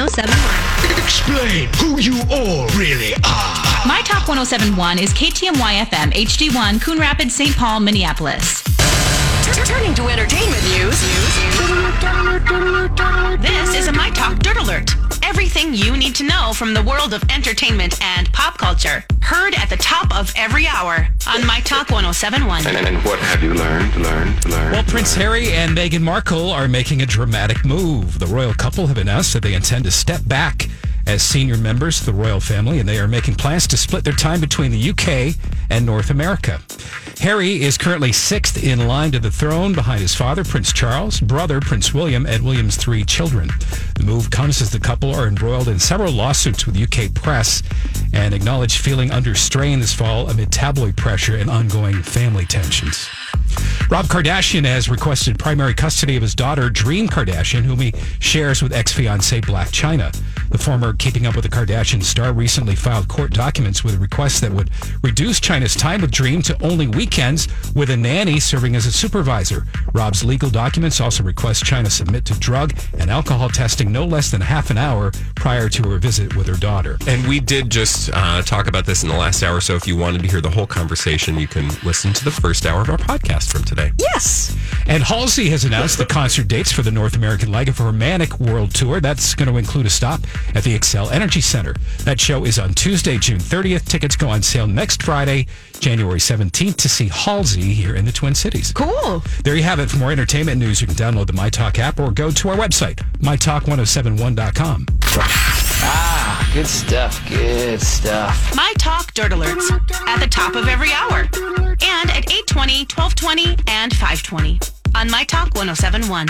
1071. Explain who you all really are. My Talk 1071 is KTMY FM HD1 Coon Rapids, St. Paul, Minneapolis. Turning to entertainment news. This from the world of entertainment and pop culture. Heard at the top of every hour on My Talk 1071. And, and and what have you learned, learned, learned? Well, Prince Harry and Meghan Markle are making a dramatic move. The royal couple have announced that they intend to step back as senior members of the royal family, and they are making plans to split their time between the UK and North America. Harry is currently sixth in line to the throne behind his father, Prince Charles, brother, Prince William, and William's three children. The move comes as the couple are embroiled in several lawsuits with UK press and acknowledge feeling under strain this fall amid tabloid pressure and ongoing family tensions. Rob Kardashian has requested primary custody of his daughter, Dream Kardashian, whom he shares with ex fiancee Blac Chyna. The former Keeping Up with the Kardashians star recently filed court documents with a request that would reduce Chyna's time with Dream to only weekends with a nanny serving as a supervisor. Rob's legal documents also request Chyna submit to drug and alcohol testing no less than half an hour prior to her visit with her daughter. And we did just uh, talk about this in the last hour. So if you wanted to hear the whole conversation, you can listen to the first hour of our podcast from today. Yes. And Halsey has announced the concert dates for the North American leg of her Manic World Tour. That's going to include a stop at the Xcel Energy Center. That show is on Tuesday, June 30th. Tickets go on sale next Friday, January 17th, to see Halsey here in the Twin Cities. Cool. There you have it. For more entertainment news, you can download the MyTalk app or go to our website, mytalk1071.com. Ah, good stuff. Good stuff. My Talk Dirt Alerts at the top of every hour and at 820, 1220, and 520 on My Talk 1071.